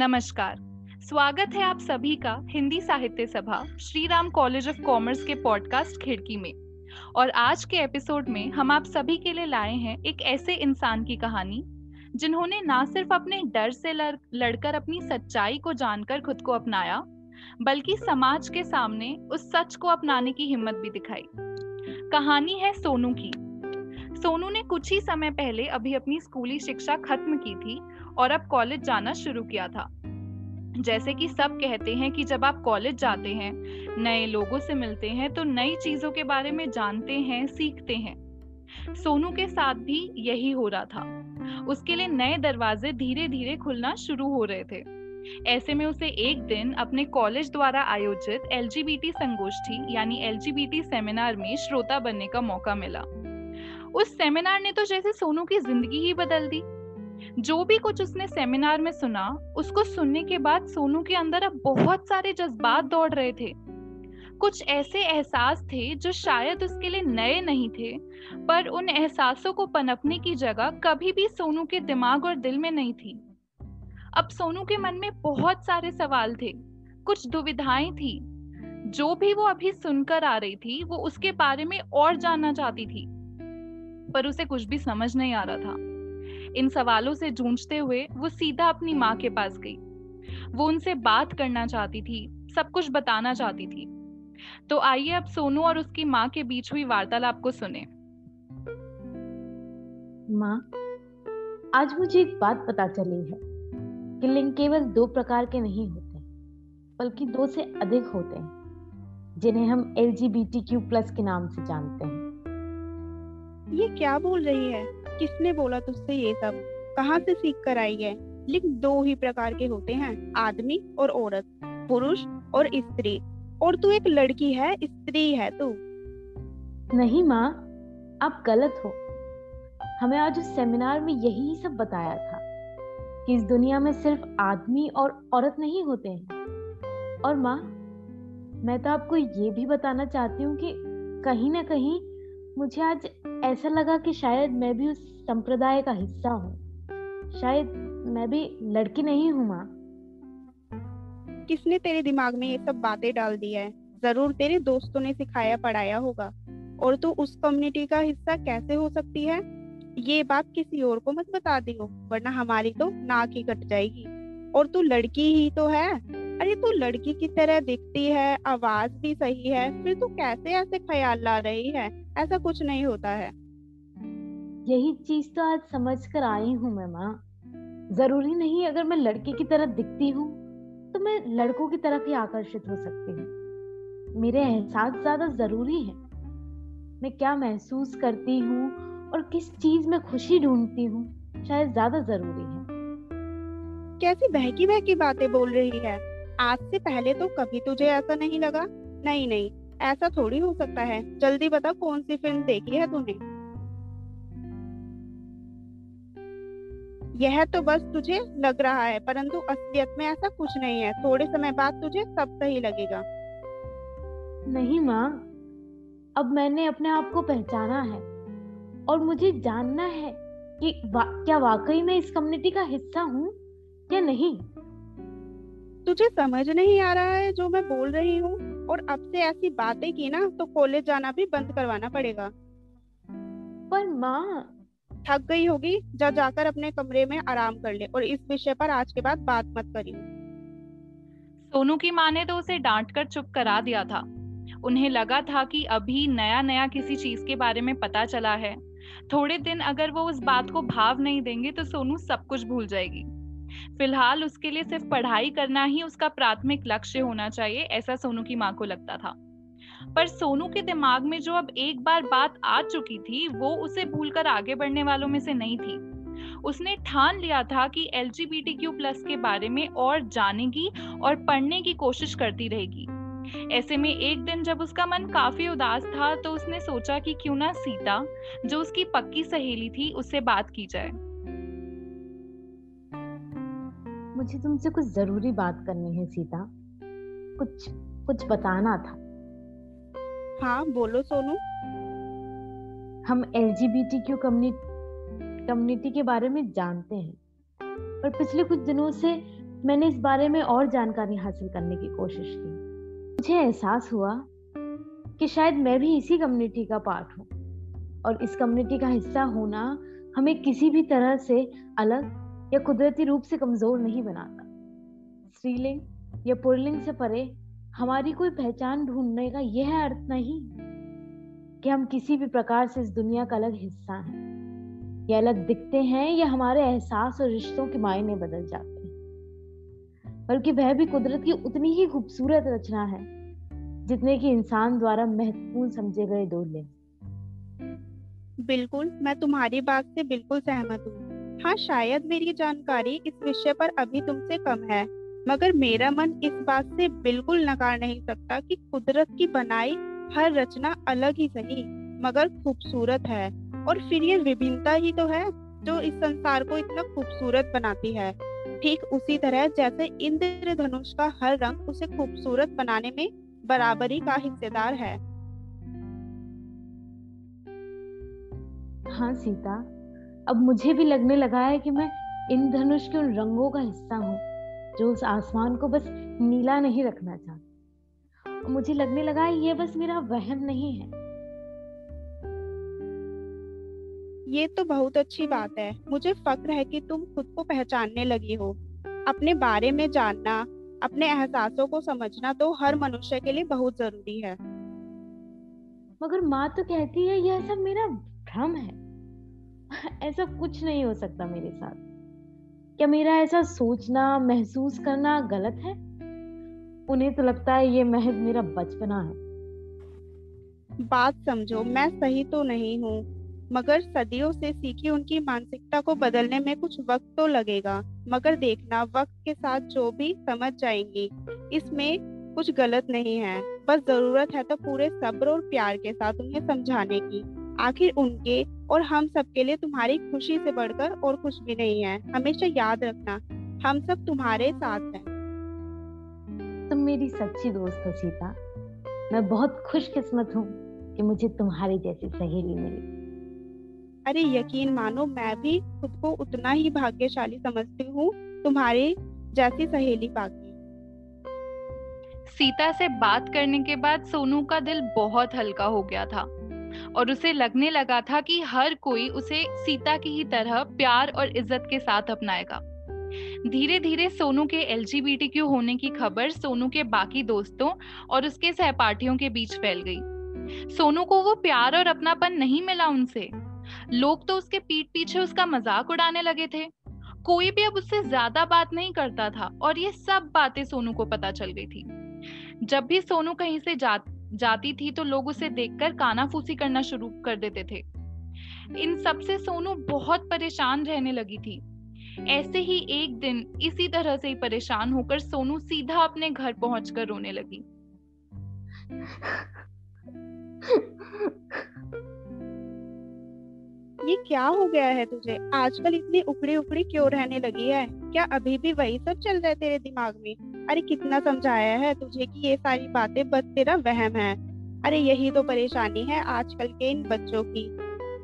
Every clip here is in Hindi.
नमस्कार। स्वागत है आप सभी का Hindi Sahitya Sabha Shri Ram college of commerce के पॉडकास्ट खिड़की में। और आज के एपिसोड में हम आप सभी के लिए लाए हैं एक ऐसे इंसान की कहानी जिन्होंने ना सिर्फ़ अपने डर से लड़, लड़कर अपनी सच्चाई को जानकर खुद को अपनाया बल्कि समाज के सामने उस सच को अपनाने की हिम्मत भी दिखाई। कहानी है सोनू की। सोनू ने कुछ ही समय पहले अभी अपनी स्कूली शिक्षा खत्म की थी और अब कॉलेज जाना शुरू किया था। जैसे कि सब कहते हैं कि जब आप कॉलेज जाते हैं, नए लोगों से मिलते हैं तो नई चीज़ों के बारे में जानते हैं, सीखते हैं। सोनू के साथ भी यही हो रहा था। उसके लिए नए दरवाजे धीरे धीरे खुलना शुरू हो रहे थे। ऐसे में उसे एक दिन अपने कॉलेज द्वारा आयोजित एलजीबीटी संगोष्ठी, यानी एलजीबीटी सेमिनार में श्रोता बनने का मौका मिला। उस सेमिनार ने तो जैसे सोनू की ज़िंदगी ही बदल दी। जो भी कुछ उसने सेमिनार में सुना उसको सुनने के बाद सोनू के अंदर अब बहुत सारे जज्बात दौड़ रहे थे। कुछ ऐसे एहसास थे जो शायद उसके लिए नए नहीं थे पर उन एहसासों को पनपने की जगह कभी भी सोनू के दिमाग और दिल में नहीं थी। अब सोनू के मन में बहुत सारे सवाल थे कुछ दुविधाएँ थी। जो भी वो अभी सुनकर आ रही थी वो उसके बारे में और जानना चाहती थी पर उसे कुछ भी समझ नहीं आ रहा था। इन सवालों से जूझते हुए वो सीधा अपनी माँ के पास गई। वो उनसे बात करना चाहती थी सब कुछ बताना चाहती थी। तो आइए अब सोनू और उसकी माँ के बीच हुई वार्तालाप को सुने। माँ आज मुझे एक बात पता चली है कि लिंग केवल दो प्रकार के नहीं होते बल्कि दो से अधिक होते हैं जिन्हें हम एलजीबीटीक्यू प्लस के नाम से जानते हैं। ये क्या बोल रही है? किसने बोला तुझसे ये सब? कहाँ से सीख कर आई है? लेकिन दो ही प्रकार के होते हैं, आदमी और औरत, पुरुष और स्त्री। और तू एक लड़की है, स्त्री है तू। नहीं माँ, आप गलत हो। हमें आज उस सेमिनार में यही सब बताया था कि इस दुनिया में सिर्फ़ आदमी और औरत नहीं होते हैं। और माँ, मैं तो आपको ये भी बताना चाहती हूँ कि कहीं ना कहीं मुझे आज ऐसा लगा कि शायद मैं भी उस संप्रदाय का हिस्सा हूँ। शायद मैं भी लड़की नहीं हूँ, माँ। किसने तेरे दिमाग में ये सब बातें डाल दी है? ज़रूर तेरे दोस्तों ने सिखाया, पढ़ाया होगा। और तू उस कम्युनिटी का हिस्सा कैसे हो सकती है? ये बात किसी और को मत बता दियो, वरना हमारी तो नाक ही कट जाएगी। और तू लड़की ही तो है। अरे तू लड़की की तरह दिखती है, आवाज़ भी सही है, फिर तू कैसे ऐसे ख्याल ला रही है? ऐसा कुछ नहीं होता है। यही चीज़ तो आज समझ कर आई हूँ मैं, माँ। ज़रूरी नहीं अगर मैं लड़के की तरह दिखती हूँ तो मैं लड़कों की तरफ़ ही आकर्षित हो सकती हूँ। मेरे एहसास ज़्यादा ज़रूरी है। मैं क्या महसूस करती हूँ और किस चीज़ में खुशी ढूंढती हूँ, शायद ज़्यादा ज़रूरी है। कैसी बहकी बहकी बातें बोल रही है? आज से पहले तो कभी तुझे ऐसा नहीं लगा? नहीं नहीं, ऐसा थोड़ी हो सकता है। जल्दी बता कौन सी फ़िल्म देखी है तूने? यह तो बस तुझे लग रहा है परंतु असलियत में ऐसा कुछ नहीं है। थोड़े समय बाद तुझे सब सही लगेगा। नहीं माँ अब मैंने अपने आप को पहचाना है और मुझे जानना है कि वा, क्या वाकई में इस कम्युनिटी का हिस्सा हूँ या नहीं। तुझे समझ नहीं आ रहा है जो मैं बोल रही हूँ? और अब से ऐसी बातें की ना तो कॉलेज जाना भी बंद करवाना पड़ेगा। पर माँ थक गई होगी, जा, जाकर अपने कमरे में आराम कर ले और इस विषय पर आज के बाद बात मत करी सोनू की माँ ने तो उसे डांट कर चुप करा दिया था। उन्हें लगा था कि अभी नया नया किसी चीज़ के बारे में पता चला है। थोड़े दिन अगर वो उस बात को भाव नहीं देंगे तो सोनू सब कुछ भूल जाएगी। फ़िलहाल उसके लिए सिर्फ़ पढ़ाई करना ही उसका प्राथमिक लक्ष्य होना चाहिए, ऐसा सोनू की माँ को लगता था। पर सोनू के दिमाग में जो अब एक बार बात आ चुकी थी, वो उसे भूलकर आगे बढ़ने वालों में से नहीं थी। उसने ठान लिया था कि एल प्लस के बारे में और जानेगी और पढ़ने की कोशिश करती रहेगी। ऐसे में एक दिन जब उसका मन काफ़ी उदास था तो उसने सोचा कि क्यों ना सीता, जो उसकी पक्की सहेली थी, उससे बात की जाए। मुझे तुमसे कुछ ज़रूरी बात करनी है सीता। कुछ कुछ बताना था। हाँ बोलो सोनू। हम एल कम्युनिटी के बारे में जानते हैं। पर पिछले कुछ दिनों से मैंने इस बारे में और जानकारी हासिल करने की कोशिश की। मुझे एहसास हुआ कि शायद मैं भी इसी कम्युनिटी का पार्ट हूँ और इस कम्युनिटी का हिस्सा होना हमें किसी भी तरह से अलग या कुदरती रूप से कमज़ोर नहीं बनाता। स्त्रीलिंग या पुरलिंग से परे हमारी कोई पहचान ढूँढने का यह अर्थ नहीं कि हम किसी भी प्रकार से इस दुनिया का अलग हिस्सा हैं, या अलग दिखते हैं, या हमारे एहसास और रिश्तों के मायने बदल जाते हैं। बल्कि वह भी कुदरत की उतनी ही खूबसूरत रचना है, जितने की इंसान द्वारा महत्वपूर्ण समझे गए दो बिल्कुल, मैं तुम्हारी बात से बिल्कुल सहमत हूँ। हाँ शायद मेरी जानकारी इस विषय पर अभी तुमसे कम है। मगर मेरा मन इस बात से बिल्कुल नकार नहीं सकता कि कुदरत की बनाई हर रचना अलग ही सही, मगर खूबसूरत है। और फिर ये विभिन्नता ही तो है जो इस संसार को इतना खूबसूरत बनाती है। ठीक उसी तरह जैसे इंद्र धनुष का हर रंग उसे खूबसूरत बनाने में बराबरी का हिस्सेदार है। हाँ सीता, अब मुझे भी लगने लगा है कि मैं इन धनुष के उन रंगों का हिस्सा हूँ। जो उस आसमान को बस नीला नहीं रखना चाहता। मुझे लगने लगा ये बस मेरा वहम नहीं है। ये तो बहुत अच्छी बात है। मुझे फक्र है कि तुम खुद को पहचानने लगी हो। अपने बारे में जानना अपने एहसासों को समझना तो हर मनुष्य के लिए बहुत ज़रूरी है। मगर माँ तो कहती है यह सब मेरा भ्रम है। ऐसा कुछ नहीं हो सकता मेरे साथ। क्या मेरा ऐसा सोचना, महसूस करना गलत है? उन्हें तो लगता है ये महज मेरा बचपना है। बात समझो, मैं सही तो नहीं हूँ, मगर सदियों से सीखी उनकी मानसिकता को बदलने में कुछ वक्त तो लगेगा, मगर देखना वक्त के साथ जो भी समझ जाएँगी, इसमें कुछ गलत नहीं है, बस ज़रूरत है तो पूरे सब्र और प्यार के साथ उन्हें समझाने की। आखिर उनके और हम सबके लिए तुम्हारी खुशी से बढ़कर और कुछ भी नहीं है। हमेशा याद रखना हम सब तुम्हारे साथ हैं। तुम मेरी सच्ची दोस्त हो सीता। मैं बहुत खुशकिस्मत हूँ कि मुझे तुम्हारी जैसी सहेली मिली। अरे यकीन मानो मैं भी खुद को उतना ही भाग्यशाली समझती हूँ तुम्हारी जैसी सहेली पाके। सीता से बात करने के बाद सोनू का दिल बहुत हल्का हो गया था। और उसे लगने लगा था कि हर कोई उसे सीता की ही तरह प्यार और इज़्ज़त के साथ अपनाएगा। धीरे धीरे सोनू के एल होने की खबर सोनू के बाकी दोस्तों और उसके सहपाठियों के बीच फैल गई। सोनू को वो प्यार और अपनापन नहीं मिला उनसे। लोग तो उसके पीठ पीछे उसका मज़ाक उड़ाने लगे थे। कोई भी अब उससे ज़्यादा बात नहीं करता था और ये सब बातें सोनू को पता चल गई थी। जब भी सोनू कहीं से जा, जाती थी तो लोग उसे देखकर कानाफूसी करना शुरू कर देते थे। इन सबसे सोनू बहुत परेशान रहने लगी थी। ऐसे ही एक दिन इसी तरह से ही परेशान होकर सोनू सीधा अपने घर पहुंचकर रोने लगी। ये क्या हो गया है तुझे? आजकल इतनी उखड़ी उखड़ी क्यों रहने लगी है? क्या अभी भी वही सब चल रहा है तेरे दिमाग में? अरे कितना समझाया है तुझे कि ये सारी बातें बस तेरा वहम है। अरे यही तो परेशानी है आजकल के इन बच्चों की।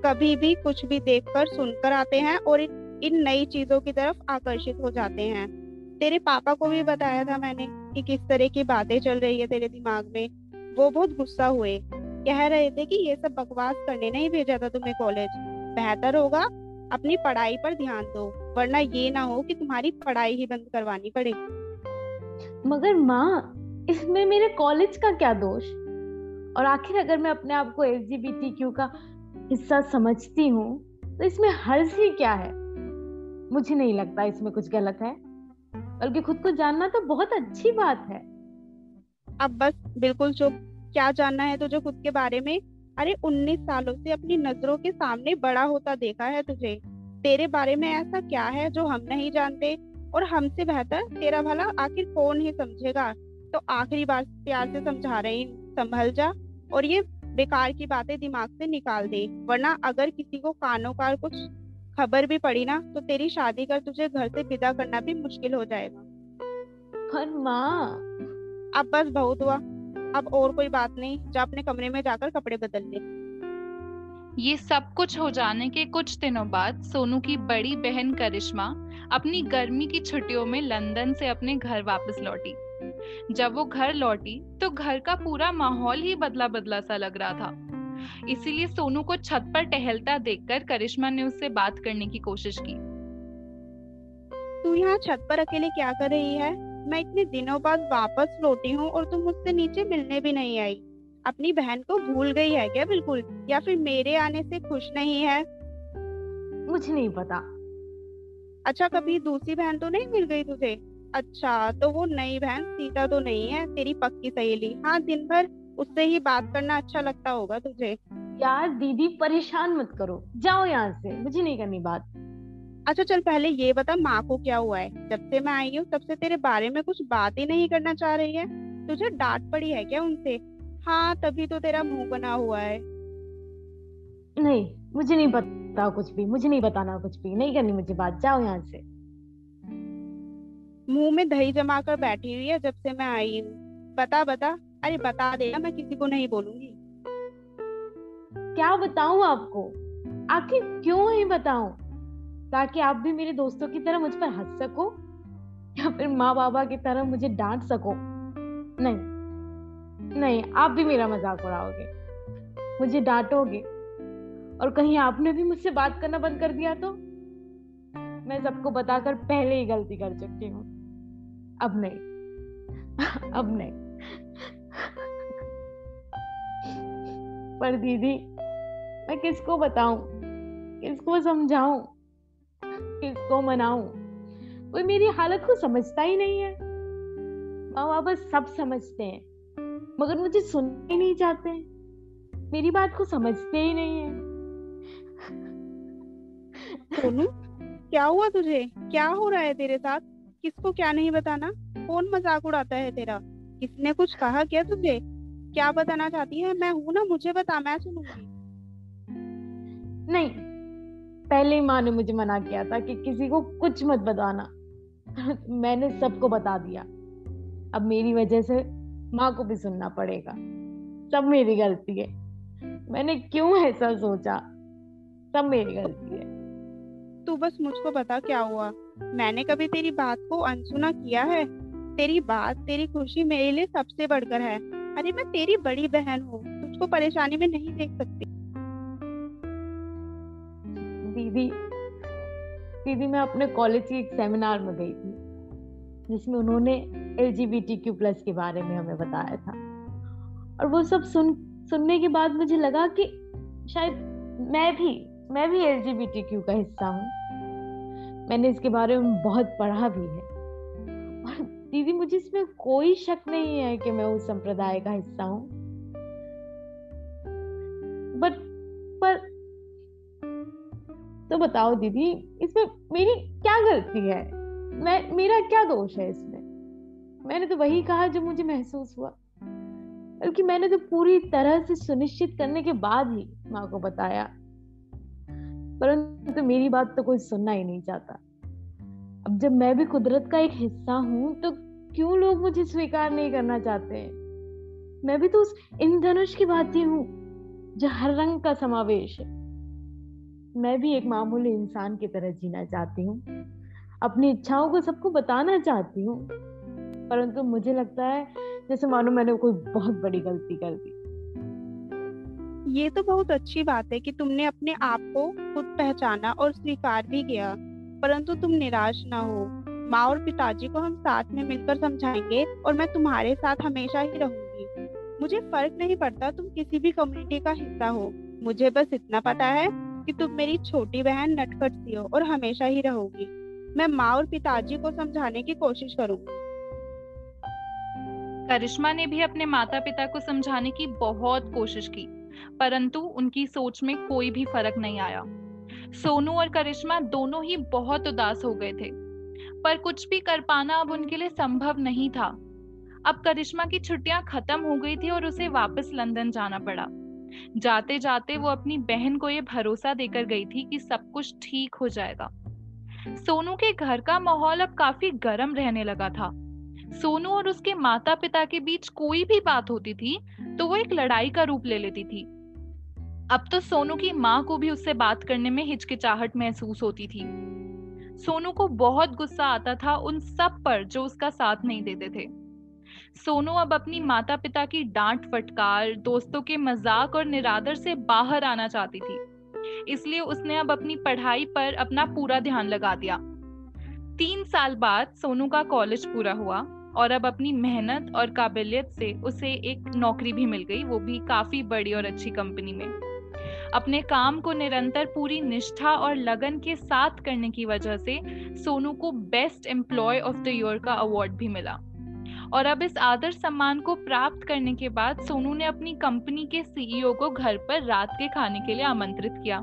कभी भी कुछ भी देखकर सुनकर आते हैं और इन, इन नई चीज़ों की तरफ़ आकर्षित हो जाते हैं। तेरे पापा को भी बताया था मैंने कि किस तरह की बातें चल रही है तेरे दिमाग में। वो बहुत गुस्सा हुए। कह रहे थे कि ये सब बकवास करने नहीं भेजा था तुम्हें कॉलेज बेहतर होगा अपनी पढ़ाई पर ध्यान दो वरना ये ना हो कि तुम्हारी पढ़ाई ही बंद करवानी पड़े। मगर माँ, इसमें मेरे कॉलेज का क्या दोष? और आखिर अगर मैं अपने आप को एल का हिस्सा समझती हूँ तो इसमें हर्ज ही क्या है? मुझे नहीं लगता इसमें कुछ गलत है। बल्कि खुद को जानना तो बहुत अच्छी बात है। अब बस बिल्कुल चुप क्या जानना है तुझे खुद के बारे में, अरे उन्नीस सालों से अपनी नज़रों के सामने बड़ा होता देखा है तुझे। तेरे बारे में ऐसा क्या है जो हम नहीं जानते? और हमसे बेहतर तेरा भला आखिर कौन ही समझेगा? तो आखिरी बार प्यार से समझा रही संभल जा और ये बेकार की बातें दिमाग से निकाल दे वरना अगर किसी को कानों का कुछ खबर भी पड़ी ना तो तेरी शादी कर तुझे घर से विदा करना भी मुश्किल हो जाएगा। पर माँ। अब बस बहुत हुआ। अब और कोई बात नहीं जा अपने कमरे में जाकर कपड़े बदल ले। ये सब कुछ हो जाने के कुछ दिनों बाद सोनू की बड़ी बहन करिश्मा अपनी गर्मी की छुट्टियों में लंदन से अपने घर वापस लौटी। जब वो घर लौटी तो घर का पूरा माहौल ही बदला बदला सा लग रहा था। इसीलिए सोनू को छत पर टहलता देखकर करिश्मा ने उससे बात करने की कोशिश की। तू यहाँ छत पर अकेले क्या कर रही है? मैं इतने दिनों बाद वापस लौटी हूँ और तुम मुझसे नीचे मिलने भी नहीं आई। अपनी बहन को भूल गई है क्या बिल्कुल? या फिर मेरे आने से खुश नहीं है? मुझे नहीं पता। अच्छा कभी दूसरी बहन तो नहीं मिल गई तुझे? अच्छा तो वो नई बहन सीता तो नहीं है तेरी पक्की सहेली। हाँ दिन भर उससे ही बात करना अच्छा लगता होगा तुझे। यार दीदी परेशान मत करो। जाओ यहाँ से मुझे नहीं करनी बात। अच्छा चल पहले ये बता माँ को क्या हुआ है? जब से मैं आई हूँ तब से तेरे बारे में कुछ बात ही नहीं करना चाह रही है। तुझे डांट पड़ी है क्या उनसे? हाँ तभी तो तेरा मुँह बना हुआ है। नहीं मुझे नहीं पता कुछ भी। मुझे नहीं बताना कुछ भी। नहीं करनी मुझे बात। जाओ यहाँ से। मुँह में दही जमा कर बैठी हुई है जब से मैं आई हूँ। बता बता। अरे बता देना मैं किसी को नहीं बोलूँगी। क्या बताऊँ आपको? आखिर क्यों ही बताऊँ? ताकि आप भी मेरे दोस्तों की तरह मुझ पर हंस सको या फिर माँ बाबा की तरह मुझे डांट सको। नहीं। नहीं आप भी मेरा मज़ाक उड़ाओगे। मुझे डांटोगे। और कहीं आपने भी मुझसे बात करना बंद कर दिया तो? मैं सबको बताकर पहले ही गलती कर चुकी हूँ। अब नहीं। अब नहीं। पर दीदी, मैं किसको बताऊँ? किसको समझाऊं? किसको मनाऊं? कोई मेरी हालत को समझता ही नहीं है। माँ बाबा सब समझते हैं, मगर मुझे सुनना ही नहीं चाहते। मेरी बात को समझते ही नहीं है। सोनू, क्या हुआ तुझे? क्या हो रहा है तेरे साथ? किसको क्या नहीं बताना? कौन मज़ाक उड़ाता है तेरा? किसने कुछ कहा क्या तुझे? क्या बताना चाहती है? मैं हूँ ना, मुझे बता, मैं सुनूँगी। नहीं, पहले माँ ने मुझे मना किया था कि किसी को कुछ मत बताना। मैंने सबको बता दिया। अब मेरी वजह से माँ को भी सुनना पड़ेगा। सब मेरी गलती है। मैंने क्यों ऐसा सोचा? सब मेरी गलती है। तू बस मुझको बता क्या हुआ? मैंने कभी तेरी बात को अनसुना किया है। तेरी बात, तेरी खुशी मेरे लिए सबसे बढ़कर है। अरे मैं तेरी बड़ी बहन हूँ, तुझको परेशानी में नहीं देख सकती। दीदी दीदी, मैं अपने कॉलेज की एक सेमिनार में गई थी, जिसमें उन्होंने एल प्लस के बारे में हमें बताया था। और वो सब सुन, सुनने के बाद मुझे लगा कि शायद मैं भी मैं भी एलजीबीटीक्यू का हिस्सा हूँ। मैंने इसके बारे में बहुत पढ़ा भी है। और दीदी, मुझे इसमें कोई शक नहीं है कि मैं उस संप्रदाय का हिस्सा हूँ। बट, पर तो बताओ दीदी, इसमें मेरी क्या गलती है? मैं, मेरा क्या दोष है इसमें? मैंने तो वही कहा जो मुझे महसूस हुआ। बल्कि मैंने तो पूरी तरह से सुनिश्चित करने के बाद ही माँ को बताया। परंतु तो मेरी बात तो कोई सुनना ही नहीं चाहता। अब जब मैं भी कुदरत का एक हिस्सा हूँ तो क्यों लोग मुझे स्वीकार नहीं करना चाहते हैं? मैं भी तो उस इंद्रधनुष की ही हूँ, जो हर रंग का समावेश है। मैं भी एक मामूली इंसान की तरह जीना चाहती हूँ। अपनी इच्छाओं को सबको बताना चाहती हूँ। परंतु मुझे लगता है, जैसे मानो मैंने कोई बहुत बड़ी गलती कर दी। ये तो बहुत अच्छी बात है कि तुमने अपने आप को खुद पहचाना और स्वीकार भी किया, परंतु तुम निराश ना हो। माँ और पिताजी को हम साथ में मिलकर समझाएँगे और मैं तुम्हारे साथ हमेशा ही रहूँगी। मुझे फ़र्क नहीं पड़ता तुम किसी भी कम्युनिटी का हिस्सा हो। मुझे बस इतना पता है कि तुम मेरी छोटी बहन नटखट सी हो और हमेशा ही रहोगी। मैं माँ और पिताजी को समझाने की कोशिश करूँगी। करिश्मा ने भी अपने माता पिता को समझाने की बहुत कोशिश की। परंतु उनकी सोच में कोई भी फ़र्क नहीं आया। सोनू और करिश्मा दोनों ही बहुत उदास हो गए थे, पर कुछ भी कर पाना अब उनके लिए संभव नहीं था। अब करिश्मा की छुट्टियाँ खत्म हो गई थी और उसे वापस लंदन जाना पड़ा। जाते जाते वो अपनी बहन को ये भरोसा देकर गई थी कि सब कुछ ठीक हो जाएगा। सोनू के घर का माहौल अब काफ़ी गर्म रहने लगा था। सोनू और उसके माता पिता के बीच कोई भी बात होती थी तो वो एक लड़ाई का रूप ले लेती थी। अब तो सोनू की माँ को भी उससे बात करने में हिचकिचाहट महसूस होती थी। सोनू को बहुत गुस्सा आता था उन सब पर जो उसका साथ नहीं देते थे। सोनू अब अपनी माता पिता की डांट फटकार, दोस्तों के मज़ाक और निरादर से बाहर आना चाहती थी। इसलिए उसने अब अपनी पढ़ाई पर अपना पूरा ध्यान लगा दिया। तीन साल बाद सोनू का कॉलेज पूरा हुआ। और अब अपनी मेहनत और काबिलियत से उसे एक नौकरी भी मिल गई वो भी काफ़ी बड़ी और अच्छी कंपनी में। अपने काम को निरंतर पूरी निष्ठा और लगन के साथ करने की वजह से सोनू को best employee of the year का अवार्ड भी मिला। और अब इस आदर सम्मान को प्राप्त करने के बाद सोनू ने अपनी कंपनी के सीईओ को घर पर रात के खाने के लिए आमंत्रित किया।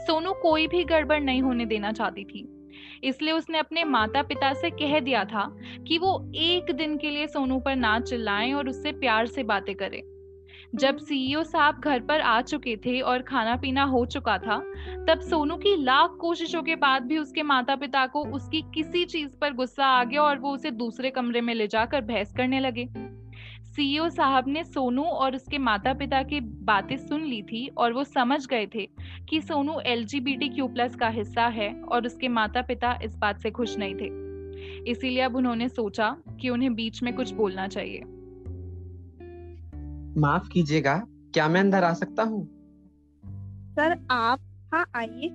सोनू कोई भी गड़बड़ नहीं होने देना चाहती थी। इसलिए उसने अपने माता पिता से कह दिया था कि वो एक दिन के लिए सोनू पर ना चिल्लाएँ और उससे प्यार से बातें करें। जब सीईओ साहब घर पर आ चुके थे और खाना पीना हो चुका था तब सोनू की लाख कोशिशों के बाद भी उसके माता पिता को उसकी किसी चीज़ पर गुस्सा आ गया और वो उसे दूसरे कमरे में ले जाकर बहस करने लगे। सीईओ साहब ने सोनू और उसके माता पिता की बातें सुन ली थी और वो समझ गए थे कि सोनू एल क्यू प्लस का हिस्सा है और उसके माता पिता इस बात से खुश नहीं थे। इसीलिए अब उन्होंने सोचा कि उन्हें बीच में कुछ बोलना चाहिए। माफ़ कीजिएगा क्या मैं अंदर आ सकता हूँ? सर आप हाँ आइए।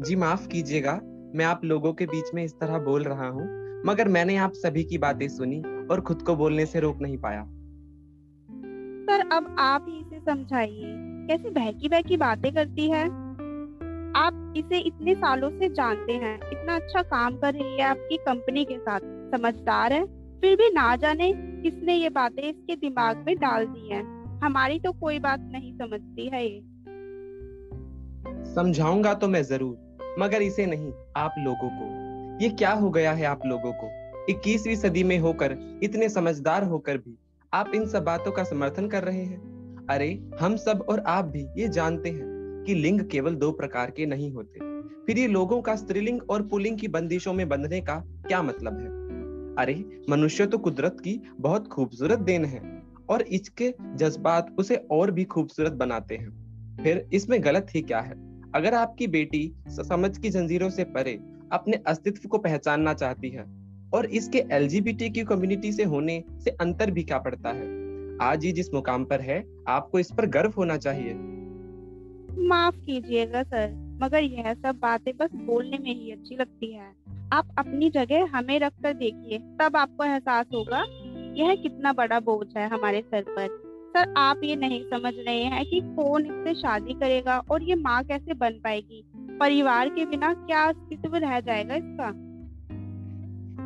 जी माफ़ कीजिएगा मैं आप लोगों के बीच में इस तरह बोल रहा हूँ मगर मैंने आप सभी की बातें सुनी और खुद को बोलने से रोक नहीं पाया। सर अब आप ही इसे समझाइए। कैसे बहकी बहकी बातें करती है? आप इसे इतने सालों से जानते हैं इतना अच्छा काम कर रही है आपकी कंपनी के साथ समझदार है। फिर भी ना जाने किसने ये बातें इसके दिमाग में डाल दी हैं। हमारी तो कोई बात नहीं समझती है ये। समझाऊँगा तो मैं ज़रूर मगर इसे नहीं आप लोगों को। ये क्या हो गया है आप लोगों को? 21वीं सदी में होकर इतने समझदार होकर भी आप इन सब बातों का समर्थन कर रहे हैं? अरे, हम सब और आप भी ये जानते हैं कि लिंग केवल दो प्रकार के नहीं होते। फिर ये लोगों का स्त्रीलिंग और पुलिंग की बंदिशों में बंधने का क्या मतलब है? अरे, मनुष्य तो कुदरत की बहुत खूबसूरत देन है और इसके जज्बात उसे और भी खूबसूरत बनाते हैं। फिर इसमें गलत ही क्या है? अगर आपकी बेटी समझ की जंजीरों से परे अपने अस्तित्व को पहचानना चाहती है और इसके एल कम्युनिटी से होने से अंतर भी क्या पड़ता है? आज ही जिस मुकाम पर है, आपको इस पर गर्व होना चाहिए। माफ़ कीजिएगा, सर, मगर यह सब बातें बस बोलने में ही अच्छी लगती है। आप अपनी जगह हमें रख कर देखिए, तब आपको एहसास होगा, यह कितना बड़ा बोझ है हमारे सर पर। सर, आप ये नहीं समझ रहे हैं कि कौन इससे शादी करेगा और ये माँ कैसे बन पाएगी? परिवार के बिना क्या अस्तित्व रह जाएगा इसका?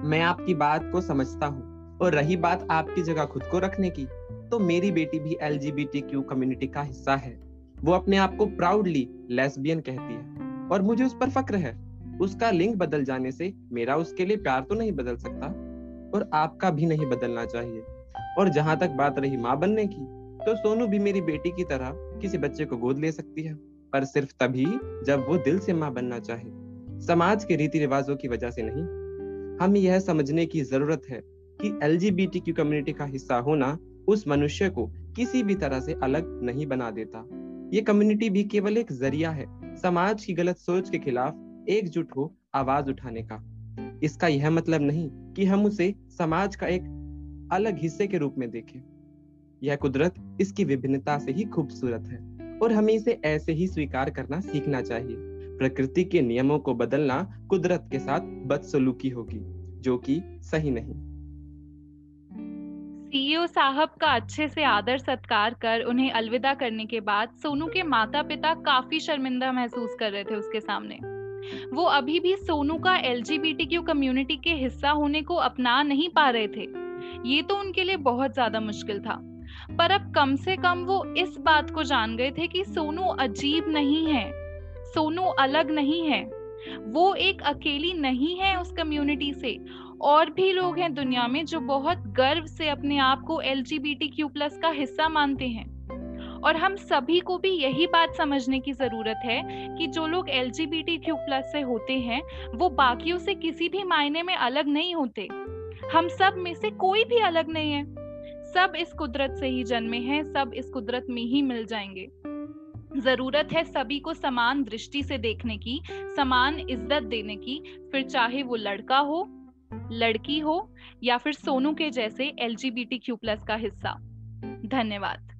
मैं आपकी बात को समझता हूँ और रही बात आपकी जगह खुद को रखने की तो मेरी बेटी भी एलजीबीटीक्यू कम्युनिटी का हिस्सा है। वो अपने आप को प्राउडली लेस्बियन कहती है और मुझे उस पर फक्र है। उसका लिंग बदल जाने से मेरा उसके लिए प्यार तो नहीं बदल सकता और आपका भी नहीं बदलना चाहिए। और जहाँ तक बात रही माँ बनने की तो सोनू भी मेरी बेटी की तरह किसी बच्चे को गोद ले सकती है, पर सिर्फ़ तभी जब वो दिल से माँ बनना चाहे। समाज के रीति रिवाजों की वजह से नहीं हमें यह समझने की ज़रूरत है कि एल कम्युनिटी का हिस्सा होना उस मनुष्य को किसी भी तरह से अलग नहीं बना देता। ये कम्युनिटी भी केवल एक ज़रिया है समाज की गलत सोच के खिलाफ एकजुट हो आवाज़ उठाने का। इसका यह मतलब नहीं कि हम उसे समाज का एक अलग हिस्से के रूप में देखें। यह कुदरत इसकी विभिन्नता से ही खूबसूरत है और हमें इसे ऐसे ही स्वीकार करना सीखना चाहिए। प्रकृति के नियमों को बदलना कुदरत के साथ बदसलूकी होगी, जो कि सही नहीं। सीईओ साहब का अच्छे से आदर सत्कार कर उन्हें अलविदा करने के बाद सोनू के माता पिता काफ़ी शर्मिंदा महसूस कर रहे थे उसके सामने। वो अभी भी सोनू का एल कम्युनिटी के हिस्सा होने को अपना नहीं पा रहे थे। ये तो उनके लिए बहुत ज़्यादा मुश्किल था। पर अब कम से कम वो इस बात को जान गए थे कि सोनू अजीब नहीं है। सोनू अलग नहीं है। वो एक अकेली नहीं है उस कम्युनिटी से। और भी लोग हैं दुनिया में जो बहुत गर्व से अपने आप को एलजीबीटीक्यू प्लस का हिस्सा मानते हैं। और हम सभी को भी यही बात समझने की ज़रूरत है कि जो लोग एलजीबीटीक्यू प्लस से होते हैं, वो बाकियों से किसी भी मायने में अलग नहीं होते। हम सब में से कोई भी अलग नहीं है। सब इस कुदरत से ही जन्मे हैं, सब इस कुदरत में ही मिल जाएँगे। ज़रूरत है सभी को समान दृष्टि से देखने की, समान इज़्ज़त देने की। फिर चाहे वो लड़का हो, लड़की हो, या फिर सोनू के जैसे एल प्लस का हिस्सा। धन्यवाद।